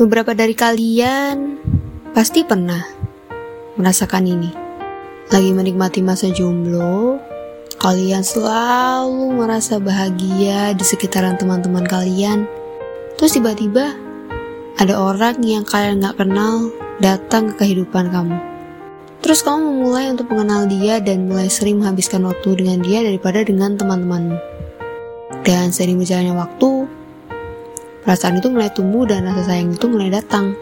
Beberapa dari kalian pasti pernah merasakan ini. Lagi menikmati masa jomblo, kalian selalu merasa bahagia di sekitaran teman-teman kalian. Terus tiba-tiba ada orang yang kalian gak kenal datang ke kehidupan kamu. Terus kamu memulai untuk mengenal dia dan mulai sering menghabiskan waktu dengan dia daripada dengan teman-temanmu. Dan sering berjalannya waktu, perasaan itu mulai tumbuh dan rasa sayang itu mulai datang.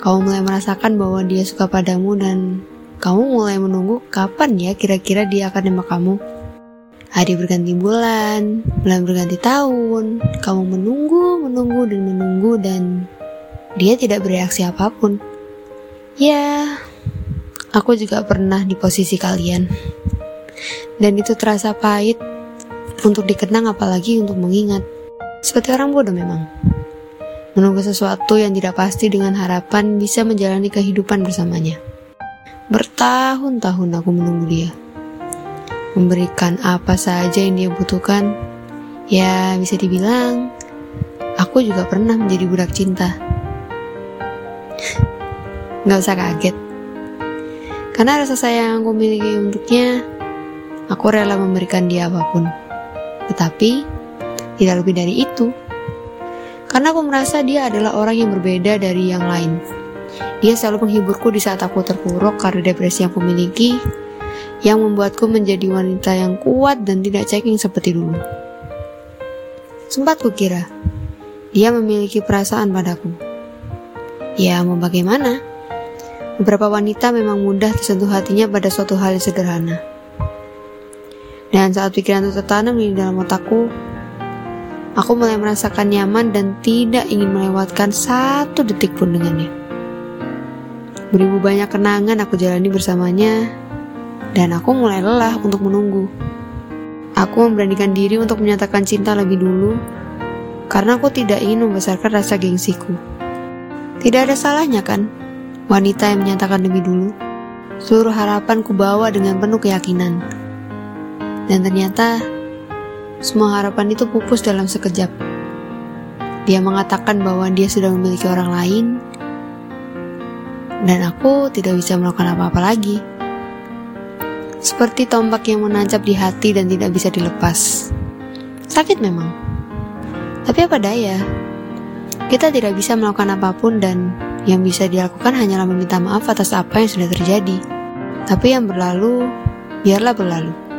Kamu mulai merasakan bahwa dia suka padamu dan kamu mulai menunggu kapan ya kira-kira dia akan nembak kamu. Hari berganti bulan, bulan berganti tahun, kamu menunggu, menunggu, dan menunggu dan dia tidak bereaksi apa pun. Ya, aku juga pernah di posisi kalian. Dan itu terasa pahit untuk dikenang apalagi untuk mengingat. Seperti orang bodoh memang. Menunggu sesuatu yang tidak pasti dengan harapan bisa menjalani kehidupan bersamanya. Bertahun-tahun aku menunggu dia. Memberikan apa saja yang dia butuhkan. Ya, bisa dibilang, aku juga pernah menjadi budak cinta. Gak usah kaget. Karena rasa sayang yang aku miliki untuknya, aku rela memberikan dia apa pun. Tetapi, tidak lebih dari itu. Karena aku merasa dia adalah orang yang berbeda dari yang lain. Dia selalu menghiburku di saat aku terpuruk karena depresi yang kumiliki, yang membuatku menjadi wanita yang kuat dan tidak ceking seperti dulu. Sempat kukira, dia memiliki perasaan padaku. Ya, mau bagaimana? Beberapa wanita memang mudah tersentuh hatinya pada suatu hal yang sederhana. Dan saat pikiran itu tertanam di dalam otakku, Aku mulai merasakan nyaman dan tidak ingin melewatkan satu detik pun dengannya. Beribu banyak kenangan aku jalani bersamanya, dan aku mulai lelah untuk menunggu. Aku memberanikan diri untuk menyatakan cinta lebih dulu, karena aku tidak ingin membesarkan rasa gengsiku. Tidak ada salahnya kan, wanita yang menyatakan lebih dulu. Seluruh harapan ku bawa dengan penuh keyakinan. Dan ternyata semua harapan itu pupus dalam sekejap. Dia mengatakan bahwa dia sudah memiliki orang lain, dan aku tidak bisa melakukan apa-apa lagi. Seperti tombak yang menancap di hati dan tidak bisa dilepas. Sakit memang, tapi apa daya? Kita tidak bisa melakukan apa pun, dan yang bisa dilakukan hanyalah meminta maaf atas apa yang sudah terjadi. Tapi yang berlalu, biarlah berlalu.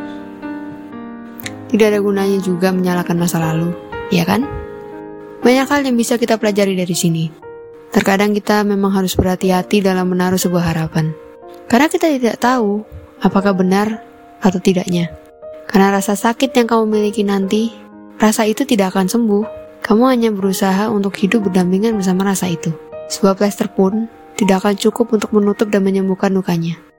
Tidak ada gunanya juga menyalahkan masa lalu, ya kan? Banyak hal yang bisa kita pelajari dari sini. Terkadang kita memang harus berhati-hati dalam menaruh sebuah harapan. Karena kita tidak tahu apakah benar atau tidaknya. Karena rasa sakit yang kamu miliki nanti, rasa itu tidak akan sembuh. Kamu hanya berusaha untuk hidup berdampingan bersama rasa itu. Sebuah plester pun tidak akan cukup untuk menutup dan menyembuhkan lukanya.